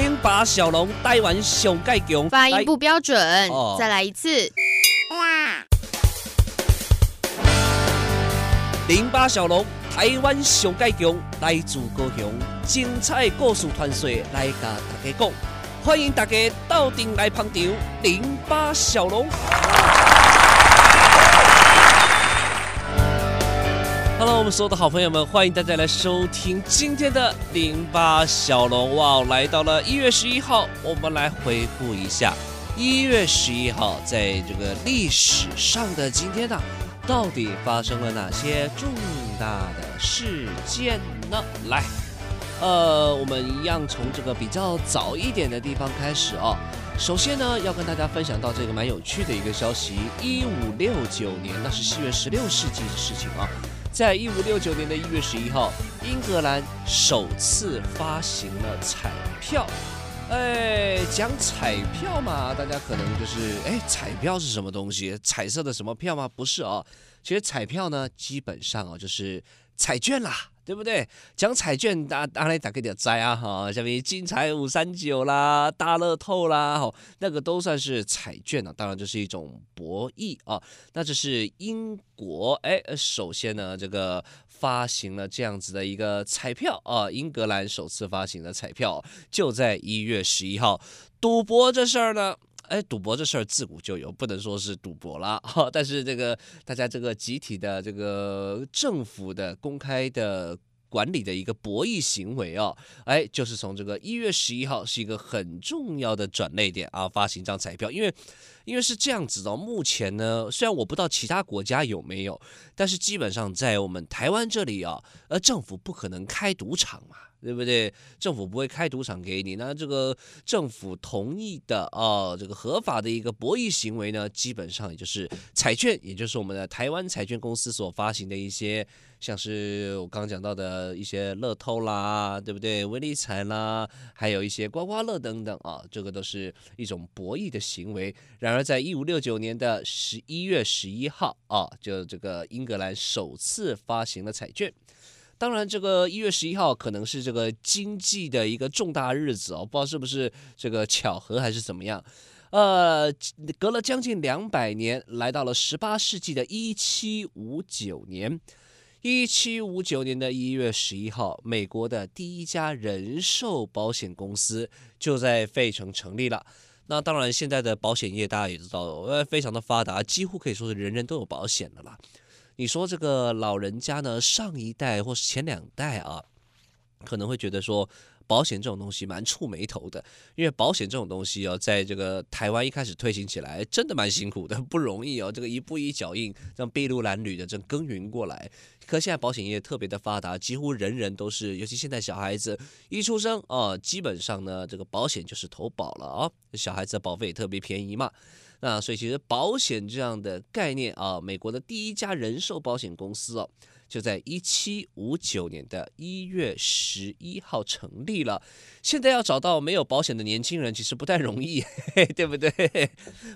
零八小龙台湾上盖强，发音不标准，哦、再来一次。哇零八小龙台湾上盖强，来自高雄，精彩故事传说来甲大家讲，欢迎大家到顶来捧场。零八小龙。Hello，我们所有的好朋友们，欢迎大家来收听今天的零八小龙哇！来到了一月十一号，我们来回顾一下一月十一号在这个历史上的今天呢、到底发生了哪些重大的事件呢？来，呃，我们一样从这个比较早一点的地方开始哦。首先呢，要跟大家分享到这个蛮有趣的一个消息：一五六九年，那是西元十六世纪的事情啊。在一五六九年的一月十一号，英格兰首次发行了彩票。哎，讲彩票嘛，大家可能就是哎，彩票是什么东西？彩色的什么票吗？不是哦，其实彩票呢，基本上哦，就是彩券啦。对不对？讲彩券，大大家来打个点斋啊哈，下面金彩五三九啦、大乐透啦，哈，那个都算是彩券呢。当然，这是一种博弈啊。那这是英国哎，首先呢，这个发行了这样子的一个彩票啊，英格兰首次发行的彩票，就在一月十一号。赌博这事儿呢？哎，赌博这事儿自古就有，不能说是赌博了哈。但是这个大家这个集体的这个政府的公开的管理的一个博弈行为哦，哎，就是从这个一月十一号是一个很重要的转捩点啊，发行一张彩票，因为因为是这样子的，目前呢，虽然我不知道其他国家有没有，但是基本上在我们台湾这里啊，呃，政府不可能开赌场嘛。对不对？政府不会开赌场给你，那这个政府同意的啊，这个合法的一个博弈行为呢，基本上也就是彩券，也就是我们的台湾彩券公司所发行的一些，像是我刚讲到的一些乐透啦，对不对？威力彩啦，还有一些刮刮乐等等啊，这个都是一种博弈的行为。然而，在一五六九年的十一月十一号啊，就这个英格兰首次发行了彩券。当然，这个一月十一号可能是这个经济的一个重大日子哦，不知道是不是这个巧合还是怎么样。呃，隔了将近两百年，来到了十八世纪的一七五九年，一七五九年的一月十一号，美国的第一家人寿保险公司就在费城成立了。那当然，现在的保险业大家也知道，呃，非常的发达，几乎可以说是人人都有保险的啦。你说这个老人家呢，上一代或是前两代啊，可能会觉得说保险这种东西蛮触霉头的，因为保险这种东西哦，在这个台湾一开始推行起来，真的蛮辛苦的，不容易哦。这个一步一脚印，这样筚路蓝缕的这样耕耘过来。可现在保险业特别的发达，几乎人人都是，尤其现在小孩子一出生啊，基本上呢，这个保险就是投保了啊，小孩子的保费也特别便宜嘛。那所以其实保险这样的概念啊，美国的第一家人寿保险公司哦，就在一七五九年的一月十一号成立了。现在要找到没有保险的年轻人，其实不太容易，对不对？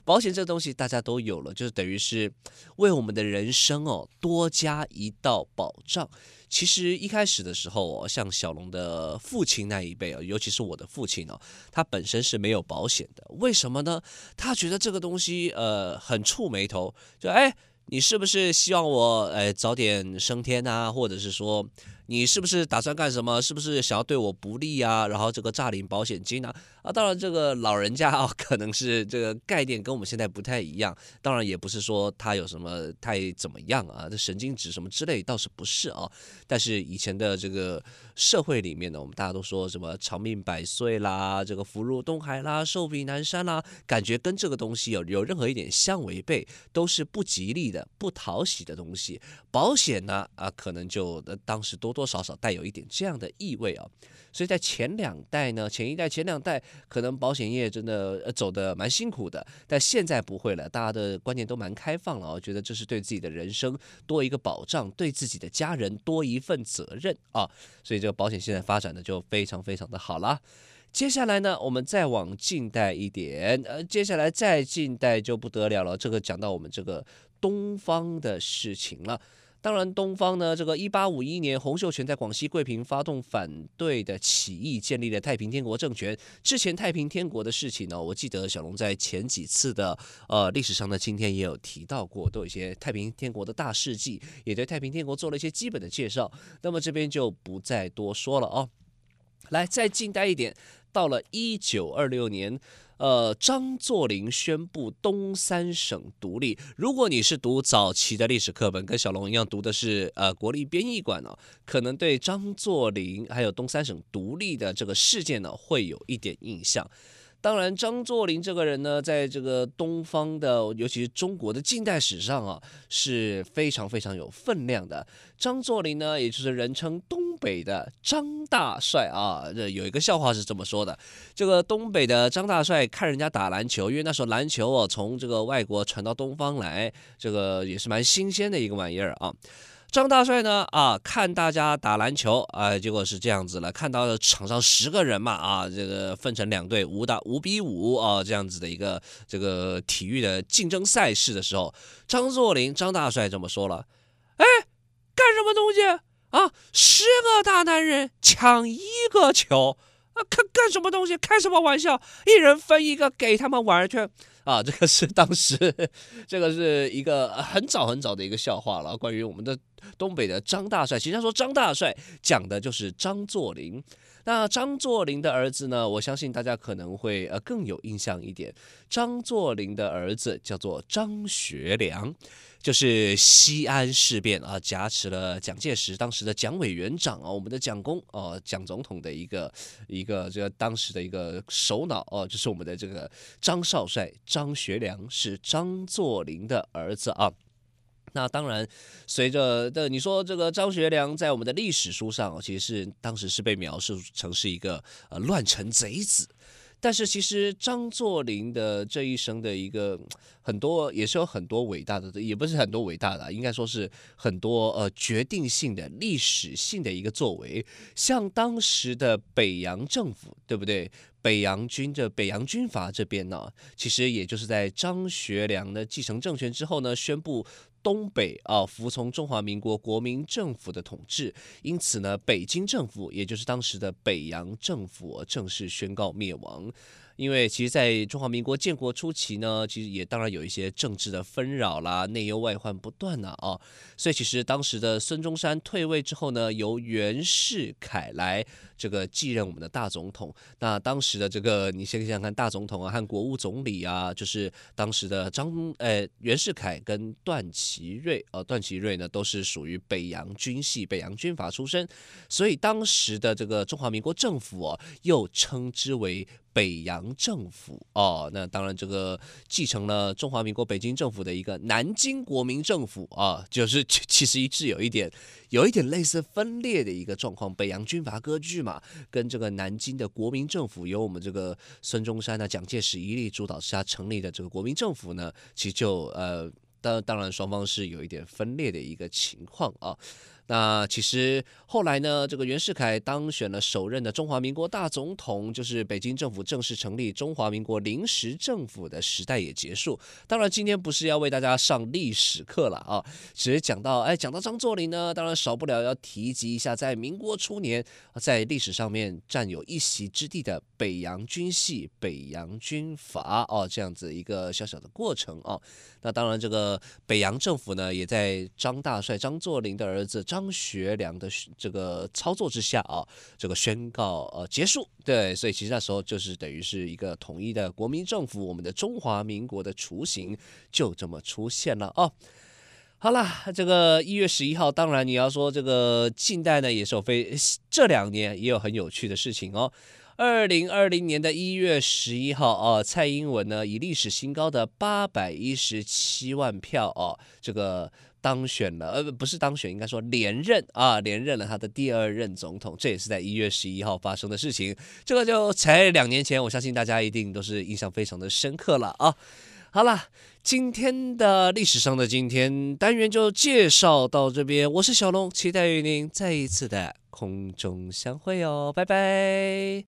保险这东西大家都有了，就是等于是为我们的人生哦多加一道保障。其实一开始的时候哦，像小龙的父亲那一辈啊，尤其是我的父亲哦，他本身是没有保险的。为什么呢？他觉得这个东西呃很触霉头，就哎，你是不是希望我哎早点升天啊？或者是说，你是不是打算干什么？是不是想要对我不利啊？然后这个诈领保险金啊？啊，当然这个老人家啊，可能是这个概念跟我们现在不太一样。当然也不是说他有什么太怎么样啊，这神经质什么之类倒是不是啊。但是以前的这个社会里面呢，我们大家都说什么长命百岁啦，这个福如东海啦，寿比南山啦，感觉跟这个东西有有任何一点相违背，都是不吉利的、不讨喜的东西。保险呢，啊，可能就当时多多。多少少带有一点这样的意味啊，所以在前两代呢，前一代、前两代可能保险业真的走得蛮辛苦的，但现在不会了，大家的观念都蛮开放了，我觉得这是对自己的人生多一个保障，对自己的家人多一份责任啊，所以这个保险现在发展的就非常非常的好了。接下来呢，我们再往近代一点，呃，接下来再近代就不得了了，这个讲到我们这个东方的事情了。当然，东方呢，这个一八五一年，洪秀全在广西桂平发动反对的起义，建立了太平天国政权。之前太平天国的事情呢，我记得小龙在前几次的呃历史上的今天也有提到过，都有一些太平天国的大事记，也对太平天国做了一些基本的介绍。那么这边就不再多说了哦。来，再近代一点，到了一九二六年。呃，张作霖宣布东三省独立。如果你是读早期的历史课本，跟小龙一样读的是呃国立编译馆呢，可能对张作霖还有东三省独立的这个事件呢，会有一点印象。当然，张作霖这个人呢，在这个东方的，尤其是中国的近代史上啊，是非常非常有分量的。张作霖呢，也就是人称东北的张大帅啊。这有一个笑话是这么说的：这个东北的张大帅看人家打篮球，因为那时候篮球哦，从这个外国传到东方来，这个也是蛮新鲜的一个玩意儿啊。张大帅呢啊，看大家打篮球啊，结果是这样子了。看到了场上十个人嘛啊，这个分成两队，五打五比五啊，这样子的一个这个体育的竞争赛事的时候，张作霖张大帅这么说了：“哎，干什么东西啊？十个大男人抢一个球啊？干干什么东西？开什么玩笑？一人分一个给他们玩去。”啊，这个是当时，这个是一个很早很早的一个笑话了。关于我们的东北的张大帅，其实说张大帅讲的就是张作霖。那张作霖的儿子呢，我相信大家可能会呃更有印象一点。张作霖的儿子叫做张学良。就是西安事变啊，挟持了蒋介石当时的蒋委员长啊，我们的蒋公啊，蒋总统的一个一个这个当时的一个首脑哦，就是我们的这个张少帅张学良是张作霖的儿子啊。那当然，随着的你说这个张学良在我们的历史书上，其实是当时是被描述成是一个呃乱臣贼子。但是其实张作霖的这一生的一个很多也是有很多伟大的，也不是很多伟大的，应该说是很多呃决定性的历史性的一个作为。像当时的北洋政府，对不对？北洋军这北洋军阀这边呢，其实也就是在张学良的继承政权之后呢，宣布。东北啊，服从中华民国国民政府的统治，因此呢，北京政府也就是当时的北洋政府正式宣告灭亡。因为其实，在中华民国建国初期呢，其实也当然有一些政治的纷扰啦，内忧外患不断呐啊，所以其实当时的孙中山退位之后呢，由袁世凯来这个继任我们的大总统。那当时的这个，你先想想看，大总统啊和国务总理啊，就是当时的张呃袁世凯跟段祺瑞呃段祺瑞呢都是属于北洋军系、北洋军阀出身，所以当时的这个中华民国政府哦，又称之为。北洋政府哦，那当然这个继承了中华民国北京政府的一个南京国民政府啊，就是其实一直有一点有一点类似分裂的一个状况，北洋军阀割据嘛，跟这个南京的国民政府由我们这个孙中山呢、蒋介石一力主导下成立的这个国民政府呢，其实就呃当当然双方是有一点分裂的一个情况啊。那其实后来呢，这个袁世凯当选了首任的中华民国大总统，就是北京政府正式成立中华民国临时政府的时代也结束。当然，今天不是要为大家上历史课了啊，只是讲到，哎，讲到张作霖呢，当然少不了要提及一下，在民国初年，在历史上面占有一席之地的北洋军系、北洋军阀哦，这样子一个小小的过程啊。那当然，这个北洋政府呢，也在张大帅张作霖的儿子。张学良的这个操作之下啊，这个宣告呃结束，对，所以其实那时候就是等于是一个统一的国民政府，我们的中华民国的雏形就这么出现了哦。好了，这个一月十一号，当然你要说这个近代呢，也是有非这两年也有很有趣的事情哦。二零二零年的一月十一号哦，蔡英文呢以历史新高的八百一十七万票哦，这个。当选了，呃，不是当选，应该说连任啊，连任了他的第二任总统，这也是在一月十一号发生的事情。这个就才两年前，我相信大家一定都是印象非常的深刻了啊。好了，今天的历史上的今天单元就介绍到这边，我是小龙，期待与您再一次的空中相会哦，拜拜。